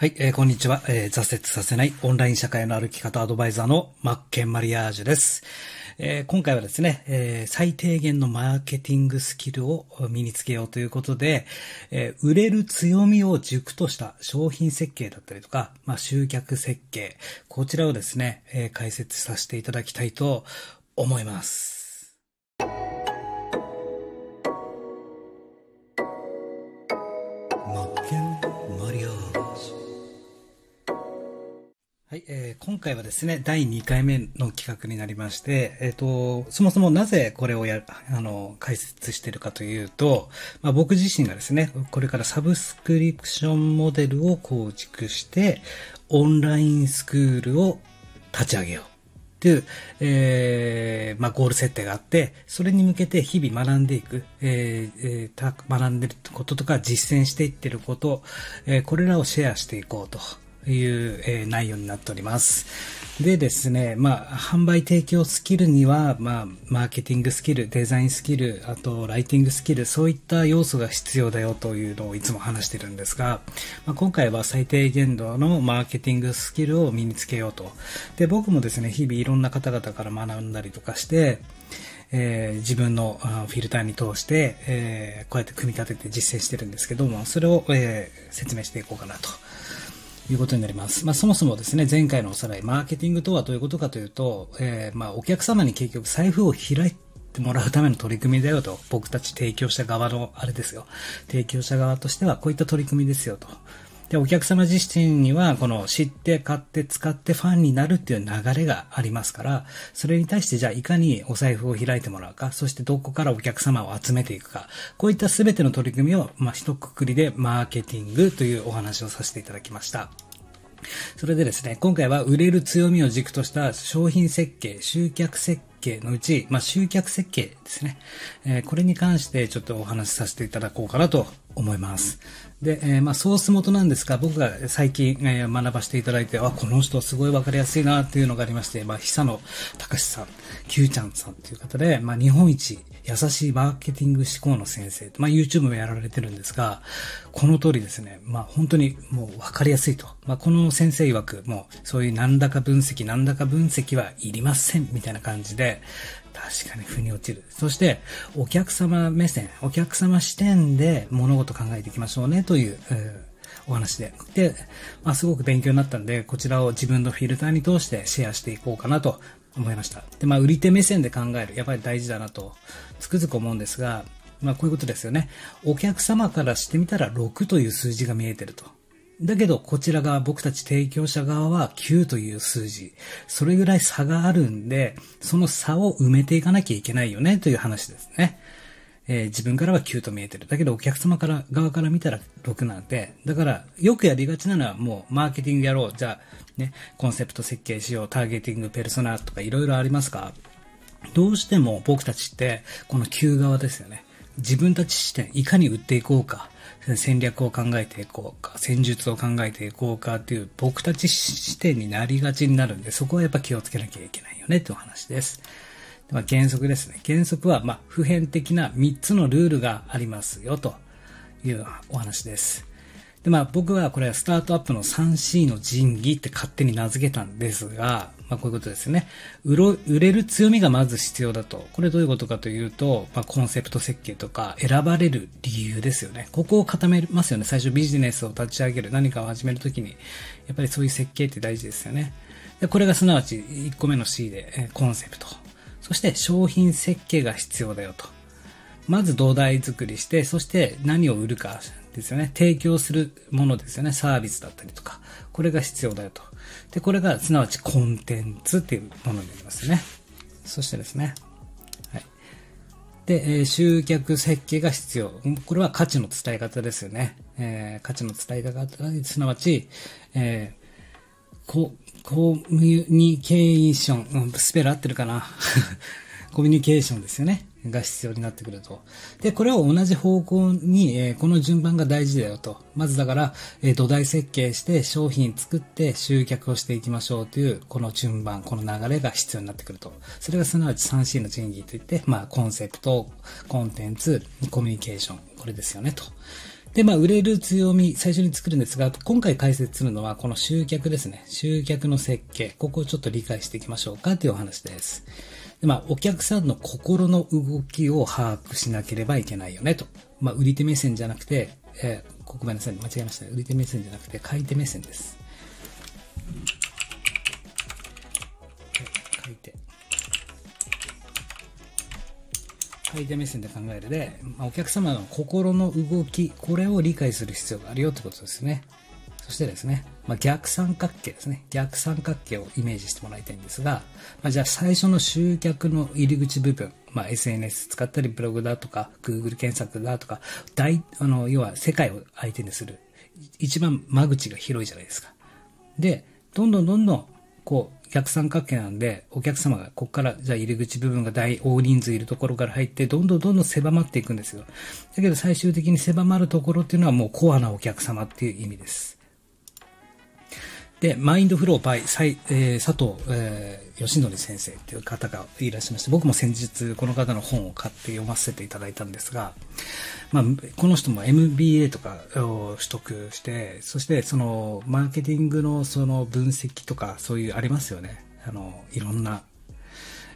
はい、えー、こんにちは、えー、挫折させないオンライン社会の歩き方アドバイザーのマッケンマリアージュです。えー、今回はですね、え、最低限のマーケティングスキルを身につけようということで、え、売れる強みを軸とした商品設計だったりとか、まあ、集客設計、こちらをですね、え、解説させていただきたいと思います。はい、えー、今回はですね、第2回目の企画になりまして、えっ、ー、と、そもそもなぜこれをや、あの、解説してるかというと、まあ、僕自身がですね、これからサブスクリプションモデルを構築して、オンラインスクールを立ち上げよう。っていう、えー、まあ、ゴール設定があって、それに向けて日々学んでいく、えーえー、学んでることとか実践していってること、えー、これらをシェアしていこうと。いう、え、内容になっております。でですね、まあ、販売提供スキルには、まあ、マーケティングスキル、デザインスキル、あと、ライティングスキル、そういった要素が必要だよというのをいつも話してるんですが、まあ、今回は最低限度のマーケティングスキルを身につけようと。で、僕もですね、日々いろんな方々から学んだりとかして、えー、自分のフィルターに通して、えー、こうやって組み立てて実践してるんですけども、それを、えー、説明していこうかなと。いうことになります。まあ、そもそもですね、前回のおさらい、マーケティングとはどういうことかというと、えー、まあ、お客様に結局財布を開いてもらうための取り組みだよと、僕たち提供者側のあれですよ。提供者側としてはこういった取り組みですよと。で、お客様自身には、この知って買って使ってファンになるっていう流れがありますから、それに対してじゃあいかにお財布を開いてもらうか、そしてどこからお客様を集めていくか、こういった全ての取り組みを、まあ、一括りでマーケティングというお話をさせていただきました。それでですね、今回は売れる強みを軸とした商品設計、集客設計のうち、まあ、集客設計ですね。えー、これに関してちょっとお話しさせていただこうかなと思います。で、えー、まあ、ソース元なんですが、僕が最近、えー、学ばせていただいて、あ、この人すごいわかりやすいなっていうのがありまして、まあ、久野隆さん、Q ちゃんさんっていう方で、まあ、日本一優しいマーケティング思考の先生、まあ、YouTube もやられてるんですが、この通りですね、まあ、本当にもうわかりやすいと。まあ、この先生曰く、もうそういう何らか分析、何らか分析はいりません、みたいな感じで、確かに腑に落ちる。そして、お客様目線、お客様視点で物事考えていきましょうね、という、お話で。で、まあ、すごく勉強になったんで、こちらを自分のフィルターに通してシェアしていこうかなと思いました。で、まあ、売り手目線で考える。やっぱり大事だなと、つくづく思うんですが、まあ、こういうことですよね。お客様からしてみたら6という数字が見えてると。だけど、こちら側、僕たち提供者側は9という数字。それぐらい差があるんで、その差を埋めていかなきゃいけないよね、という話ですね。えー、自分からは9と見えてる。だけどお客様から側から見たら6なんで、だからよくやりがちなのはもうマーケティングやろう。じゃあね、コンセプト設計しよう。ターゲティング、ペルソナとかいろいろありますか？どうしても僕たちってこの9側ですよね。自分たち視点、いかに売っていこうか。戦略を考えていこうか、戦術を考えていこうかっていう僕たち視点になりがちになるんで、そこはやっぱ気をつけなきゃいけないよねってお話です。まあ、原則ですね。原則は、ま、普遍的な3つのルールがありますよ、というお話です。で、まあ、僕はこれはスタートアップの 3C の神器って勝手に名付けたんですが、まあ、こういうことですね。売ろ売れる強みがまず必要だと。これどういうことかというと、まあ、コンセプト設計とか選ばれる理由ですよね。ここを固めますよね。最初ビジネスを立ち上げる、何かを始めるときに、やっぱりそういう設計って大事ですよね。で、これがすなわち1個目の C で、えコンセプト。そして商品設計が必要だよと。まず土台作りして、そして何を売るかですよね。提供するものですよね。サービスだったりとか。これが必要だよと。で、これがすなわちコンテンツっていうものになりますね。そしてですね。はい。で、えー、集客設計が必要。これは価値の伝え方ですよね。えー、価値の伝え方、すなわち、えー、こコミュニケーション、スペル合ってるかな？コミュニケーションですよね。が必要になってくると。で、これを同じ方向に、えー、この順番が大事だよと。まずだから、えー、土台設計して商品作って集客をしていきましょうという、この順番、この流れが必要になってくると。それがすなわち 3C の賃金といって、まあ、コンセプト、コンテンツ、コミュニケーション、これですよねと。で、まあ、売れる強み、最初に作るんですが、今回解説するのは、この集客ですね。集客の設計。ここをちょっと理解していきましょうかというお話です。で、まあ、お客さんの心の動きを把握しなければいけないよね、と。まあ、売り手目線じゃなくて、えー、ごめんなさい、間違えました、売り手目線じゃなくて、買い手目線です。買い手。買い手目線で考えるで、まあ、お客様の心の動き、これを理解する必要があるよってことですね。そしてですね、まあ、逆三角形ですね。逆三角形をイメージしてもらいたいんですが、まあ、じゃあ最初の集客の入り口部分、まあ、SNS 使ったりブログだとか、Google 検索だとか、大、あの、要は世界を相手にする。一番間口が広いじゃないですか。で、どんどんどんどん、こう、逆三角形なんで、お客様がここから、じゃあ入り口部分が大、大人数いるところから入って、どんどんどんどん狭まっていくんですよ。だけど最終的に狭まるところっていうのはもうコアなお客様っていう意味です。で、マインドフローバイ、えー、佐藤、えー、義則先生っていう方がいらっしゃいまして、僕も先日この方の本を買って読ませていただいたんですが、まあ、この人も MBA とかを取得して、そしてそのマーケティングのその分析とかそういうありますよね。あの、いろんな、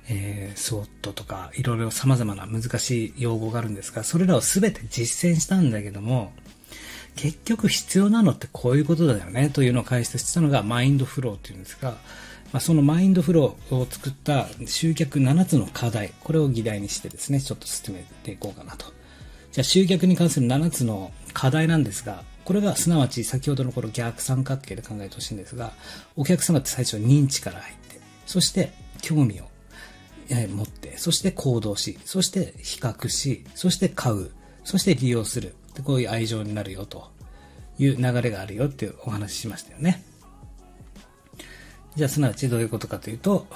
えー、スウォットとかいろいろ様々な難しい用語があるんですが、それらを全て実践したんだけども、結局必要なのってこういうことだよねというのを解説したのがマインドフローっていうんですが、まあ、そのマインドフローを作った集客7つの課題、これを議題にしてですね、ちょっと進めていこうかなと。じゃあ集客に関する7つの課題なんですが、これがすなわち先ほどのこの逆三角形で考えてほしいんですが、お客様って最初認知から入って、そして興味を持って、そして行動し、そして比較し、そして買う、そして利用する。でこういう愛情になるよという流れがあるよっていうお話ししましたよね。じゃあ、すなわちどういうことかというと、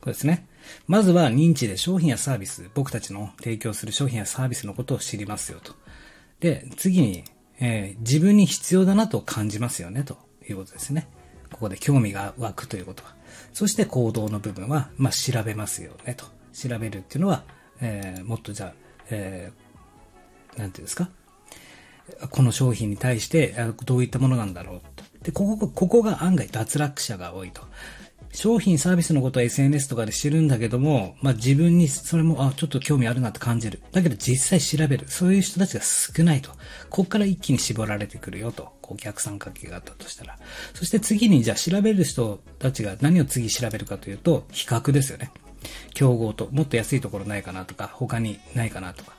これですね。まずは認知で商品やサービス、僕たちの提供する商品やサービスのことを知りますよと。で、次に、えー、自分に必要だなと感じますよねということですね。ここで興味が湧くということは。そして行動の部分は、まあ、調べますよねと。調べるっていうのは、えー、もっとじゃあ、えー、なんていうんですか？この商品に対してどういったものなんだろうと。で、ここ、ここが案外脱落者が多いと。商品サービスのことは SNS とかで知るんだけども、まあ自分にそれも、あ、ちょっと興味あるなって感じる。だけど実際調べる。そういう人たちが少ないと。ここから一気に絞られてくるよと。お客さん関係があったとしたら。そして次にじゃあ調べる人たちが何を次調べるかというと、比較ですよね。競合と、もっと安いところないかなとか、他にないかなとか。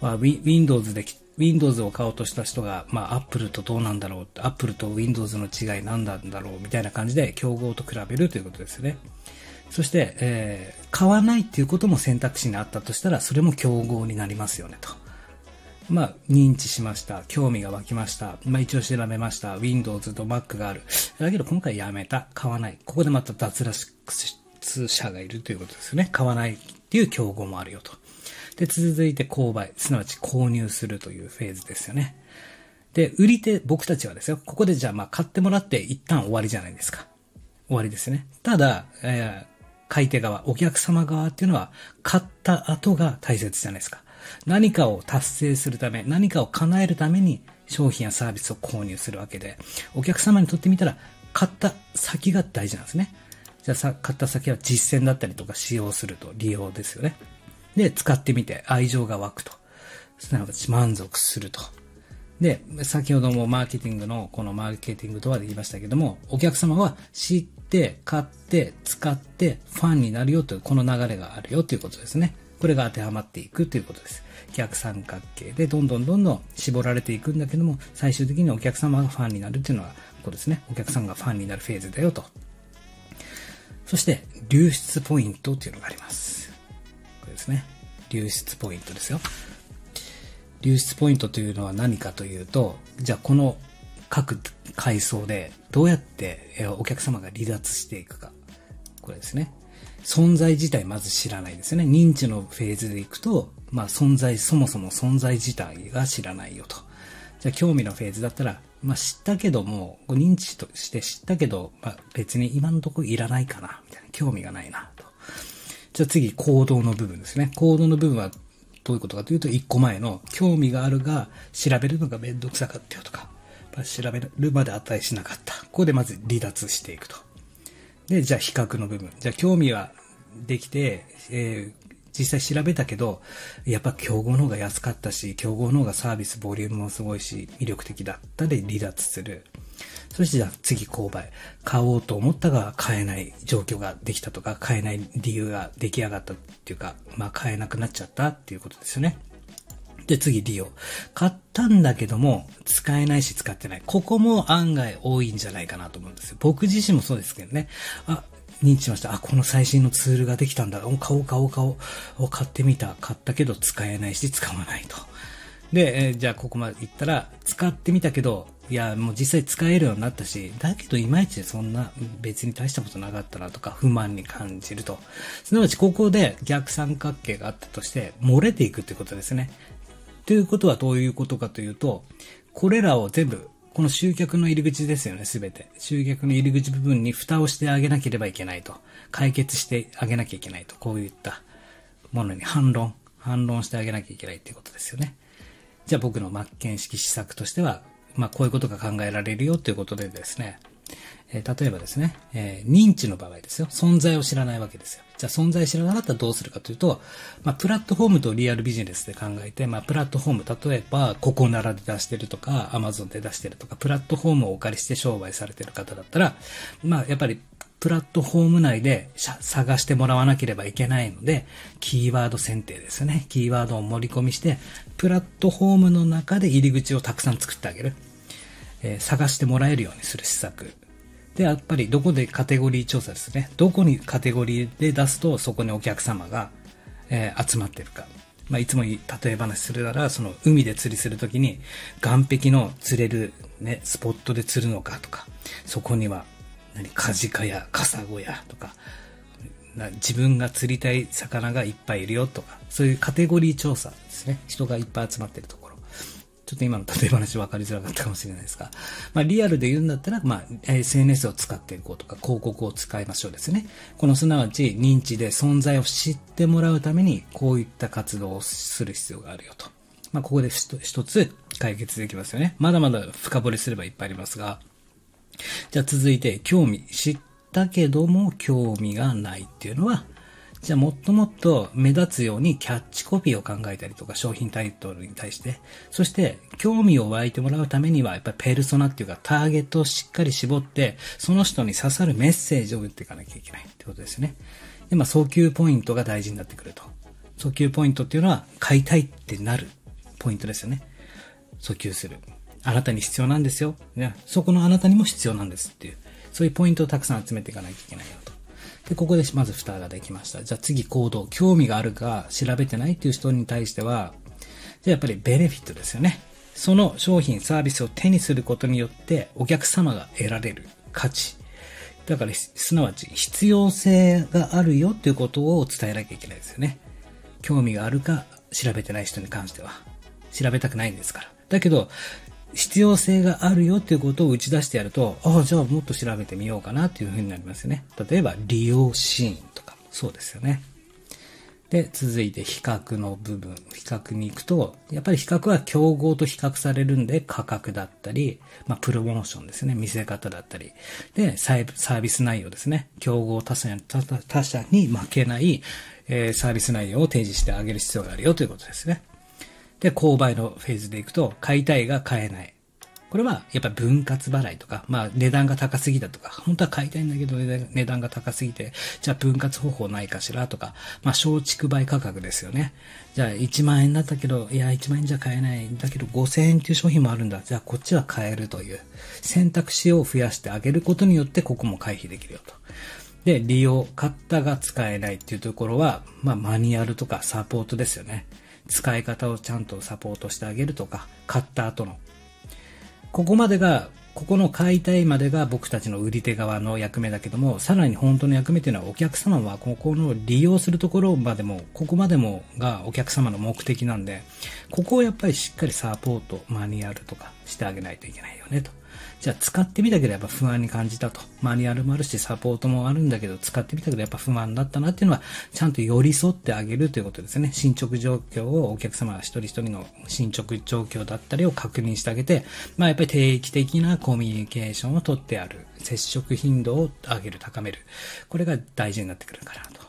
まあ、Windows で、Windows を買おうとした人が、まあ、Apple とどうなんだろう、Apple と Windows の違い何なんだろう、みたいな感じで、競合と比べるということですよね。そして、えー、買わないっていうことも選択肢にあったとしたら、それも競合になりますよね、と。まあ、認知しました。興味が湧きました。まあ、一応調べました。Windows と Mac がある。だけど今回やめた。買わない。ここでまた脱落し者がいるということですね。買わないっていう競合もあるよと。で、続いて購買、すなわち購入するというフェーズですよね。で、売り手、僕たちはですよ、ここでじゃあまあ買ってもらって一旦終わりじゃないですか。終わりですね。ただ、えー、買い手側、お客様側っていうのは、買った後が大切じゃないですか。何かを達成するため、何かを叶えるために商品やサービスを購入するわけで、お客様にとってみたら、買った先が大事なんですね。じゃあさ、買った先は実践だったりとか使用すると利用ですよね。で、使ってみて愛情が湧くと。すなわち満足すると。で、先ほどもマーケティングの、このマーケティングとはできましたけども、お客様は知って、買って、使って、ファンになるよという、この流れがあるよということですね。これが当てはまっていくということです。逆三角形でどんどんどんどん絞られていくんだけども、最終的にお客様がファンになるっていうのは、ここですね。お客さんがファンになるフェーズだよと。そして、流出ポイントっていうのがあります。これですね。流出ポイントですよ。流出ポイントというのは何かというと、じゃあこの各階層でどうやってお客様が離脱していくか。これですね。存在自体まず知らないですよね。認知のフェーズでいくと、まあ存在、そもそも存在自体が知らないよと。じゃあ興味のフェーズだったら、まあ知ったけども、認知として知ったけど、まあ別に今のところいらないかな、みたいな。興味がないな。とじゃあ次、行動の部分ですね。行動の部分は、どういうことかというと、1個前の興味があるが、調べるのがめんどくさかったよとかま、調べるまで値しなかった。ここでまず離脱していくと。で、じゃあ比較の部分。じゃあ興味はできて、えー、実際調べたけど、やっぱ競合の方が安かったし、競合の方がサービス、ボリュームもすごいし、魅力的だったで離脱する。そしてじゃあ次購買。買おうと思ったが買えない状況ができたとか、買えない理由が出来上がったっていうか、まあ買えなくなっちゃったっていうことですよね。で、次利用。買ったんだけども、使えないし使ってない。ここも案外多いんじゃないかなと思うんですよ。僕自身もそうですけどね。あ、認知しました。あ、この最新のツールができたんだ。お、買おう買おう買おう。買ってみた。買ったけど使えないし使わないと。で、えー、じゃあここまで行ったら、使ってみたけど、いや、もう実際使えるようになったし、だけどいまいちそんな別に大したことなかったなとか不満に感じると。すなわちここで逆三角形があったとして、漏れていくってことですね。ということはどういうことかというと、これらを全部この集客の入り口ですよね、すべて。集客の入り口部分に蓋をしてあげなければいけないと。解決してあげなきゃいけないと。こういったものに反論、反論してあげなきゃいけないっていうことですよね。じゃあ僕の末見式施策としては、まあこういうことが考えられるよということでですね、えー、例えばですね、えー、認知の場合ですよ。存在を知らないわけですよ。じゃあ存在知らなかったらどうするかというと、まあ、プラットフォームとリアルビジネスで考えて、まあ、プラットフォーム、例えば、ココナラで出してるとか、アマゾンで出してるとか、プラットフォームをお借りして商売されてる方だったら、まあ、やっぱり、プラットフォーム内で探してもらわなければいけないので、キーワード選定ですよね。キーワードを盛り込みして、プラットフォームの中で入り口をたくさん作ってあげる。え、探してもらえるようにする施策で、やっぱりどこでカテゴリー調査ですね。どこにカテゴリーで出すとそこにお客様が、え、集まってるか。まあ、いつも例え話するなら、その海で釣りするときに岸壁の釣れるね、スポットで釣るのかとか、そこには何、カジカやカサゴやとか、自分が釣りたい魚がいっぱいいるよとか、そういうカテゴリー調査ですね。人がいっぱい集まってるところ。ちょっと今の例え話分かりづらかったかもしれないですが、まあリアルで言うんだったら、まあ SNS を使っていこうとか広告を使いましょうですね。このすなわち認知で存在を知ってもらうためにこういった活動をする必要があるよと。まあここで一つ解決できますよね。まだまだ深掘りすればいっぱいありますが、じゃあ続いて興味、知ったけども興味がないっていうのは、じゃあもっともっと目立つようにキャッチコピーを考えたりとか商品タイトルに対して、そして興味を湧いてもらうためにはやっぱりペルソナっていうかターゲットをしっかり絞って、その人に刺さるメッセージを打っていかなきゃいけないってことですね。で、まあ訴求ポイントが大事になってくると。訴求ポイントっていうのは買いたいってなるポイントですよね。訴求する。あなたに必要なんですよ。ね、そこのあなたにも必要なんですっていう。そういうポイントをたくさん集めていかなきゃいけないよと。で、ここでまず蓋ができました。じゃあ次行動、興味があるか調べてないっていう人に対しては、じゃあやっぱりベネフィットですよね。その商品、サービスを手にすることによってお客様が得られる価値。だから、すなわち必要性があるよっていうことを伝えなきゃいけないですよね。興味があるか調べてない人に関しては。調べたくないんですから。だけど、必要性があるよっていうことを打ち出してやると、ああ、じゃあもっと調べてみようかなっていうふうになりますよね。例えば、利用シーンとかそうですよね。で、続いて比較の部分。比較に行くと、やっぱり比較は競合と比較されるんで、価格だったり、まあ、プロモーションですね。見せ方だったり。で、サービス内容ですね。競合他社他社に負けない、えー、サービス内容を提示してあげる必要があるよということですね。で、購買のフェーズでいくと、買いたいが買えない。これは、やっぱ分割払いとか、まあ値段が高すぎだとか、本当は買いたいんだけど値段が高すぎて、じゃあ分割方法ないかしらとか、まあ小畜売価格ですよね。じゃあ1万円だったけど、いや1万円じゃ買えない。だけど5000円っていう商品もあるんだ。じゃあこっちは買えるという選択肢を増やしてあげることによってここも回避できるよと。で、利用、買ったが使えないっていうところは、まあマニュアルとかサポートですよね。使い方をちゃんとサポートしてあげるとか、買った後の。ここまでが、ここの買いたいまでが僕たちの売り手側の役目だけども、さらに本当の役目というのはお客様はここの利用するところまでも、ここまでもがお客様の目的なんで、ここをやっぱりしっかりサポート、マニュアルとかしてあげないといけないよねと。じゃあ使ってみたけどやっぱ不安に感じたと。マニュアルもあるし、サポートもあるんだけど、使ってみたけどやっぱ不安だったなっていうのは、ちゃんと寄り添ってあげるということですね。進捗状況をお客様一人一人の進捗状況だったりを確認してあげて、まあやっぱり定期的なコミュニケーションをとってある。接触頻度を上げる、高める。これが大事になってくるかなと。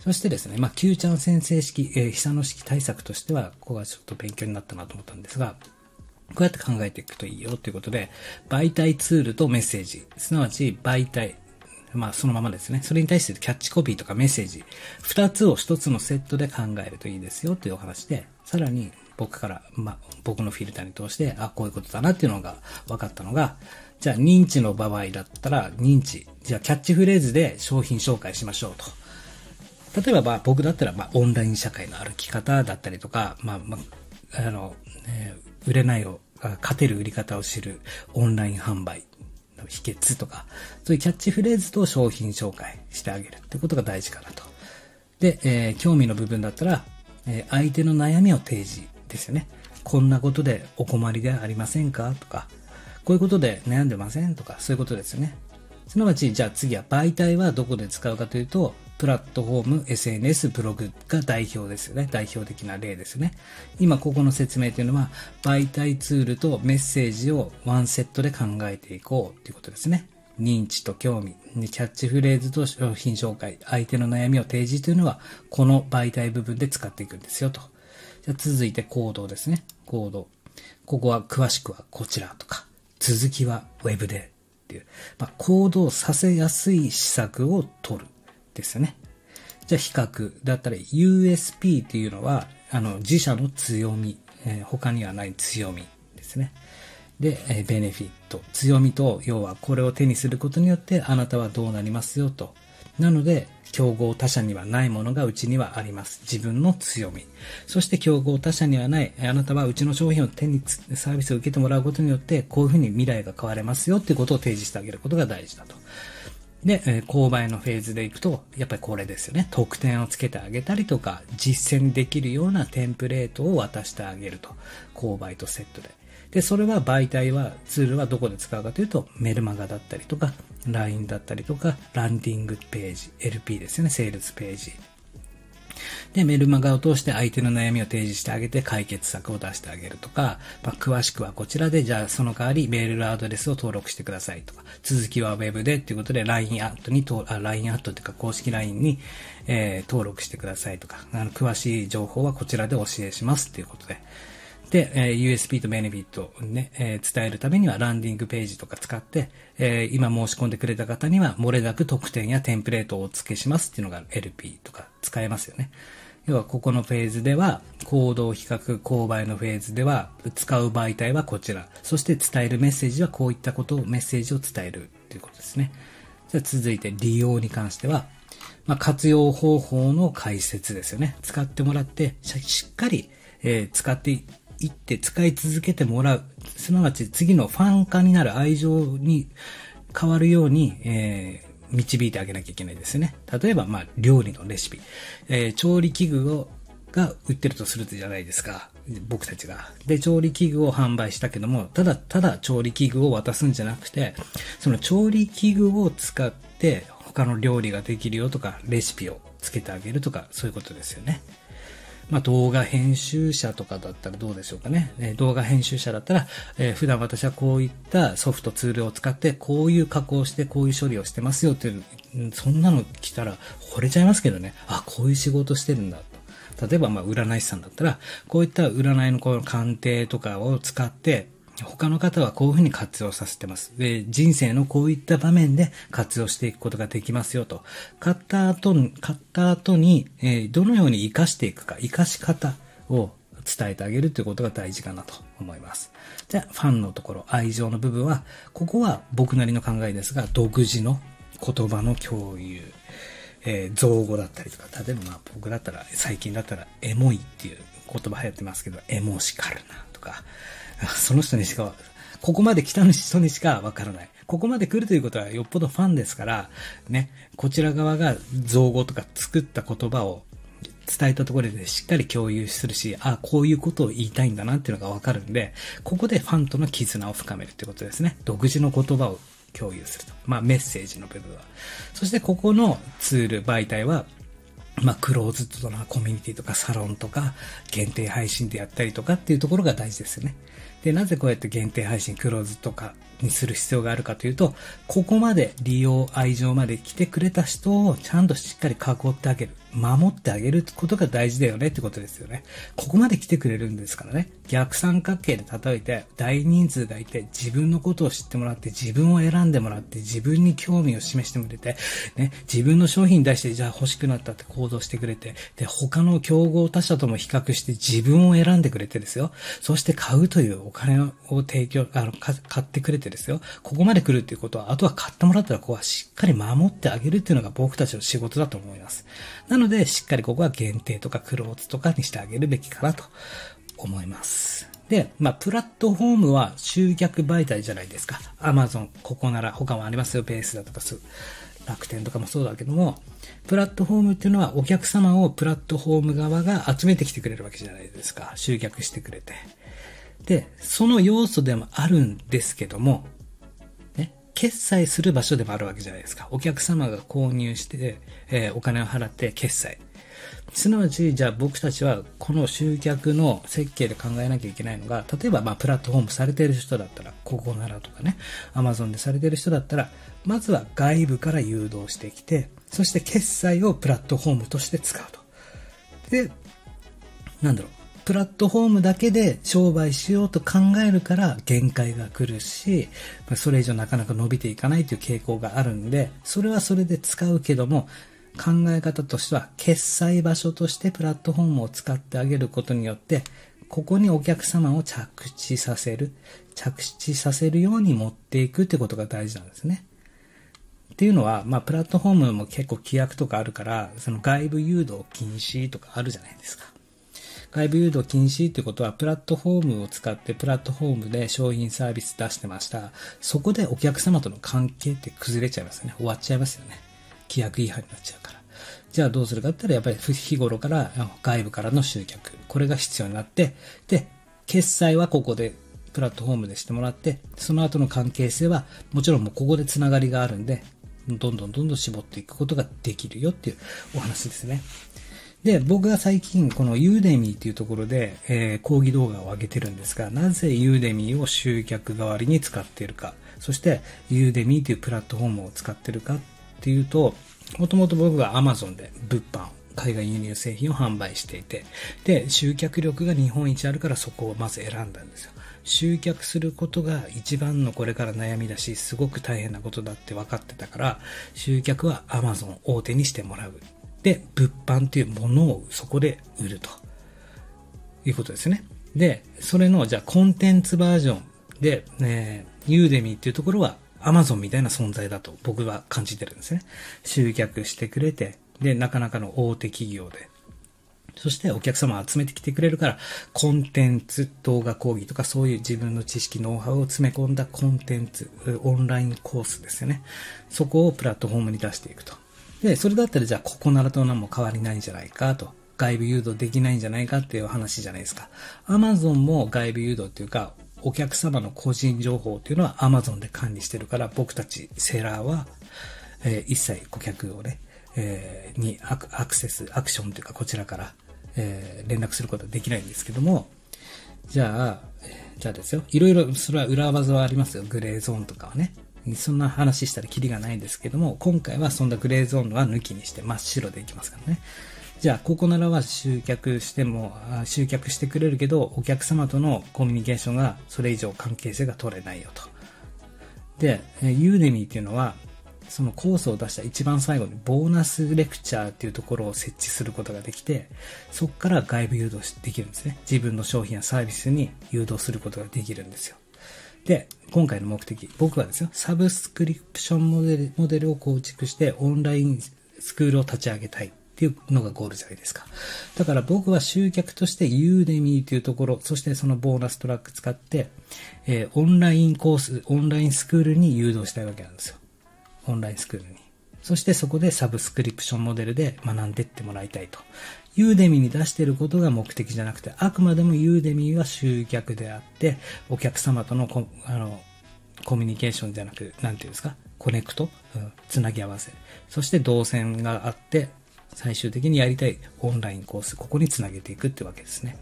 そしてですね、まあ、Q ちゃん先生式、えー、久野式対策としては、ここがちょっと勉強になったなと思ったんですが、こうやって考えていくといいよということで、媒体ツールとメッセージ、すなわち媒体、まあそのままですね。それに対してキャッチコピーとかメッセージ、二つを一つのセットで考えるといいですよというお話で、さらに僕から、まあ僕のフィルターに通して、あ、こういうことだなっていうのが分かったのが、じゃあ認知の場合だったら認知、じゃあキャッチフレーズで商品紹介しましょうと。例えば、まあ、僕だったら、まあ、オンライン社会の歩き方だったりとか、まあ、まあ、あの、えー、売れないを、勝てる売り方を知るオンライン販売の秘訣とか、そういうキャッチフレーズと商品紹介してあげるってことが大事かなと。で、えー、興味の部分だったら、えー、相手の悩みを提示ですよね。こんなことでお困りでありませんかとか、こういうことで悩んでませんとか、そういうことですよね。すなわち、じゃあ次は媒体はどこで使うかというと、プラットフォーム、SNS、ブログが代表ですよね。代表的な例ですね。今ここの説明というのは、媒体ツールとメッセージをワンセットで考えていこうということですね。認知と興味、キャッチフレーズと商品紹介、相手の悩みを提示というのは、この媒体部分で使っていくんですよと。じゃ続いて行動ですね。行動。ここは詳しくはこちらとか、続きは Web でっていう、まあ、行動させやすい施策を取る。ですよね。じゃあ比較だったら USP っていうのは、あの、自社の強み、えー、他にはない強みですね。で、えー、ベネフィット。強みと、要はこれを手にすることによってあなたはどうなりますよと。なので、競合他社にはないものがうちにはあります。自分の強み。そして競合他社にはない、あなたはうちの商品を手に、サービスを受けてもらうことによって、こういうふうに未来が変われますよっていうことを提示してあげることが大事だと。で、え、購買のフェーズでいくと、やっぱりこれですよね。特典をつけてあげたりとか、実践できるようなテンプレートを渡してあげると。購買とセットで。で、それは媒体は、ツールはどこで使うかというと、メルマガだったりとか、LINE だったりとか、ランディングページ、LP ですよね、セールスページ。で、メルマガを通して相手の悩みを提示してあげて解決策を出してあげるとか、まあ、詳しくはこちらで、じゃあその代わりメールアドレスを登録してくださいとか、続きは Web でっていうことで LINE アットに、あ LINE アットっていうか公式 LINE に、えー、登録してくださいとか、あの詳しい情報はこちらでお教えしますっていうことで、で、えー、USP とベネフィットをね、え、伝えるためにはランディングページとか使って、え、今申し込んでくれた方には漏れなく特典やテンプレートをお付けしますっていうのが LP とか使えますよね。要はここのフェーズでは、行動比較、購買のフェーズでは、使う媒体はこちら。そして伝えるメッセージはこういったことを、メッセージを伝えるということですね。じゃあ続いて利用に関しては、まあ、活用方法の解説ですよね。使ってもらって、しっかり、えー、使っていって使い続けてもらう。すなわち次のファン化になる愛情に変わるように、えー導いてあげなきゃいけないですね。例えば、まあ、料理のレシピ。えー、調理器具を、が売ってるとするじゃないですか。僕たちが。で、調理器具を販売したけども、ただ、ただ調理器具を渡すんじゃなくて、その調理器具を使って他の料理ができるよとか、レシピをつけてあげるとか、そういうことですよね。まあ、動画編集者とかだったらどうでしょうかね。え、動画編集者だったら、えー、普段私はこういったソフトツールを使って、こういう加工して、こういう処理をしてますよっていう、そんなの来たら惚れちゃいますけどね。あ、こういう仕事してるんだと。例えば、ま、占い師さんだったら、こういった占いのこの鑑定とかを使って、他の方はこういうふうに活用させてます。で、人生のこういった場面で活用していくことができますよと。買った後に、買った後に、えー、どのように活かしていくか、活かし方を伝えてあげるということが大事かなと思います。じゃあ、ファンのところ、愛情の部分は、ここは僕なりの考えですが、独自の言葉の共有、えー、造語だったりとか、例えばまあ僕だったら、最近だったら、エモいっていう言葉流行ってますけど、エモシカルなとか、その人にしか、ここまで来た人にしかわからない。ここまで来るということはよっぽどファンですから、ね、こちら側が造語とか作った言葉を伝えたところでしっかり共有するし、あ、こういうことを言いたいんだなっていうのがわかるんで、ここでファンとの絆を深めるってことですね。独自の言葉を共有すると。まあメッセージの部分は。そしてここのツール、媒体は、まあ、クローズドなコミュニティとかサロンとか限定配信でやったりとかっていうところが大事ですよね。で、なぜこうやって限定配信、クローズとかにする必要があるかというと、ここまで利用、愛情まで来てくれた人をちゃんとしっかり囲ってあげる。守ってあげることが大事だよねってことですよね。ここまで来てくれるんですからね。逆三角形で例えて、大人数がいて、自分のことを知ってもらって、自分を選んでもらって、自分に興味を示してくれて、ね、自分の商品に対して、じゃあ欲しくなったって行動してくれて、で、他の競合他社とも比較して自分を選んでくれてですよ。そして買うというお金を提供、あの、買ってくれてですよ。ここまで来るっていうことは、あとは買ってもらったら、ここはしっかり守ってあげるっていうのが僕たちの仕事だと思います。ななので、しっかりここは限定とかクローズとかにしてあげるべきかなと思います。で、まあ、プラットフォームは集客媒体じゃないですか。アマゾン、ここなら他もありますよ。ベースだとか、楽天とかもそうだけども、プラットフォームっていうのはお客様をプラットフォーム側が集めてきてくれるわけじゃないですか。集客してくれて。で、その要素でもあるんですけども、決済する場所でもあるわけじゃないですか。お客様が購入して、えー、お金を払って決済。すなわち、じゃあ僕たちはこの集客の設計で考えなきゃいけないのが、例えばまあプラットフォームされている人だったら、ここならとかね、アマゾンでされてる人だったら、まずは外部から誘導してきて、そして決済をプラットフォームとして使うと。で、なんだろう、プラットフォームだけで商売しようと考えるから限界が来るし、それ以上なかなか伸びていかないという傾向があるんで、それはそれで使うけども、考え方としては、決済場所としてプラットフォームを使ってあげることによって、ここにお客様を着地させる、着地させるように持っていくってことが大事なんですね。っていうのは、まあ、プラットフォームも結構規約とかあるから、その外部誘導禁止とかあるじゃないですか。外部誘導禁止ってことは、プラットフォームを使ってプラットフォームで商品サービス出してました。そこでお客様との関係って崩れちゃいますよね。終わっちゃいますよね。規約違反になっちゃうから。じゃあどうするかって言ったら、やっぱり日頃から外部からの集客。これが必要になって、で、決済はここでプラットフォームでしてもらって、その後の関係性は、もちろんもうここでつながりがあるんで、どんどんどんどん絞っていくことができるよっていうお話ですね。で、僕が最近このユーデミーっていうところで、えー、講義動画を上げてるんですが、なぜユーデミーを集客代わりに使っているか、そしてユーデミーというプラットフォームを使ってるかっていうと、もともと僕が Amazon で物販、海外輸入製品を販売していて、で、集客力が日本一あるからそこをまず選んだんですよ。集客することが一番のこれから悩みだし、すごく大変なことだって分かってたから、集客は Amazon 大手にしてもらう。で、物販っていうものをそこで売ると。いうことですね。で、それの、じゃあコンテンツバージョンで、ね、ユーデミーっていうところはアマゾンみたいな存在だと僕は感じてるんですね。集客してくれて、で、なかなかの大手企業で。そしてお客様を集めてきてくれるから、コンテンツ、動画講義とかそういう自分の知識、ノウハウを詰め込んだコンテンツ、オンラインコースですよね。そこをプラットフォームに出していくと。で、それだったらじゃあここならと何も変わりないんじゃないかと。外部誘導できないんじゃないかっていう話じゃないですか。アマゾンも外部誘導っていうか、お客様の個人情報っていうのは Amazon で管理してるから、僕たちセーラーは、えー、一切顧客をね、えー、にアクセス、アクションというかこちらから、えー、連絡することはできないんですけども、じゃあ、じゃあですよ。いろいろ、それは裏技はありますよ。グレーゾーンとかはね。そんな話したらキリがないんですけども、今回はそんなグレーゾーンは抜きにして真っ白でいきますからね。じゃあ、ここならは集客しても、集客してくれるけど、お客様とのコミュニケーションがそれ以上関係性が取れないよと。で、ユーデミーっていうのは、そのコースを出した一番最後にボーナスレクチャーっていうところを設置することができて、そこから外部誘導できるんですね。自分の商品やサービスに誘導することができるんですよ。で、今回の目的、僕はですよ、サブスクリプションモデルモデルを構築してオンラインスクールを立ち上げたい。っていうのがゴールじゃないですか。だから僕は集客としてユーデミーというところ、そしてそのボーナストラック使って、えー、オンラインコース、オンラインスクールに誘導したいわけなんですよ。オンラインスクールに。そしてそこでサブスクリプションモデルで学んでってもらいたいと。ユーデミに出していることが目的じゃなくて、あくまでもユーデミは集客であって、お客様とのコあのコミュニケーションじゃなく、なんていうんですか、コネクト、うん、つなぎ合わせ。そして動線があって、最終的にやりたいオンラインコース、ここにつなげていくってわけですね。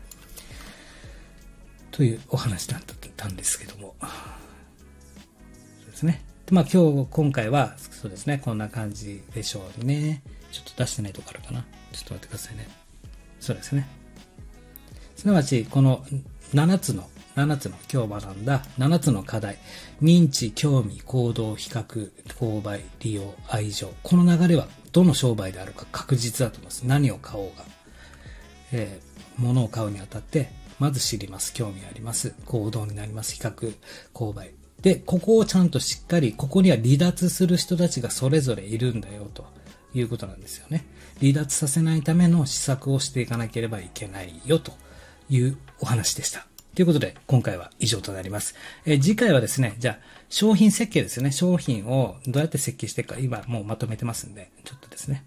というお話だったんですけども。そうですね。でまあ今日、今回は、そうですね、こんな感じでしょうね。ちょっと出してないとこあるかな。ちょっと待ってくださいね。そうですね。すなわち、この7つの、7つの今日学んだ7つの課題。認知、興味、行動、比較、購買、利用、愛情。この流れはどの商売であるか確実だと思います。何を買おうが。えー、物を買うにあたって、まず知ります。興味あります。行動になります。比較、購買。で、ここをちゃんとしっかり、ここには離脱する人たちがそれぞれいるんだよ、ということなんですよね。離脱させないための施策をしていかなければいけないよ、というお話でした。ということで、今回は以上となります。え次回はですね、じゃあ、商品設計ですよね。商品をどうやって設計していくか、今もうまとめてますんで、ちょっとですね。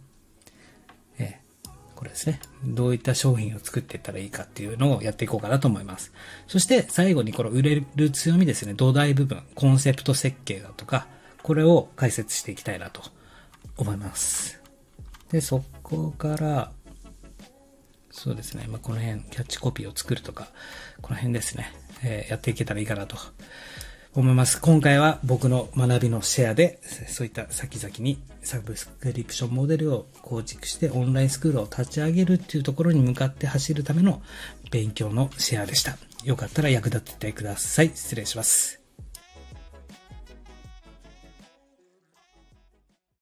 これですね。どういった商品を作っていったらいいかっていうのをやっていこうかなと思います。そして最後にこの売れる強みですね。土台部分、コンセプト設計だとか、これを解説していきたいなと思います。で、そこから、そうですね。まあ、この辺、キャッチコピーを作るとか、この辺ですね。えー、やっていけたらいいかなと思います。今回は僕の学びのシェアで、そういった先々にサブスクリプションモデルを構築してオンラインスクールを立ち上げるっていうところに向かって走るための勉強のシェアでした。よかったら役立ててください。失礼します。